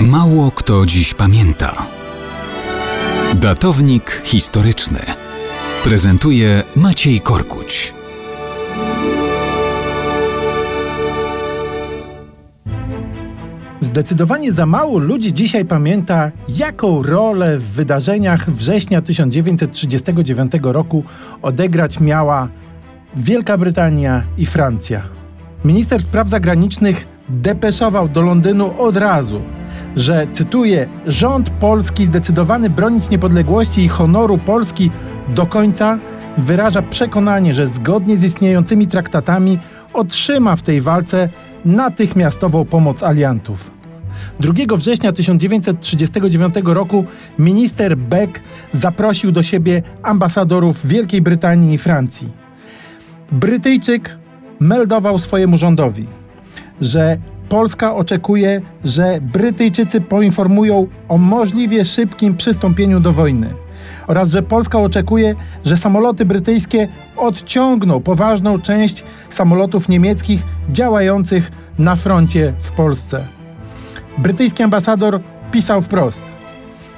Mało kto dziś pamięta. Datownik historyczny prezentuje Maciej Korkuć. Zdecydowanie za mało ludzi dzisiaj pamięta, jaką rolę w wydarzeniach września 1939 roku odegrać miała Wielka Brytania i Francja. Minister spraw zagranicznych depeszował do Londynu od razu, że, cytuję, rząd polski zdecydowany bronić niepodległości i honoru Polski do końca wyraża przekonanie, że zgodnie z istniejącymi traktatami otrzyma w tej walce natychmiastową pomoc aliantów. 2 września 1939 roku minister Beck zaprosił do siebie ambasadorów Wielkiej Brytanii i Francji. Brytyjczyk meldował swojemu rządowi, że Polska oczekuje, że Brytyjczycy poinformują o możliwie szybkim przystąpieniu do wojny oraz że Polska oczekuje, że samoloty brytyjskie odciągną poważną część samolotów niemieckich działających na froncie w Polsce. Brytyjski ambasador pisał wprost: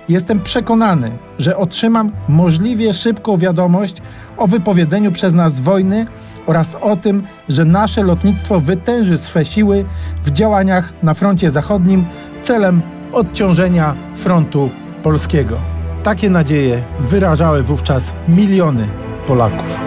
Jestem przekonany, że otrzymam możliwie szybką wiadomość o wypowiedzeniu przez nas wojny oraz o tym, że nasze lotnictwo wytęży swe siły w działaniach na froncie zachodnim celem odciążenia frontu polskiego. Takie nadzieje wyrażały wówczas miliony Polaków.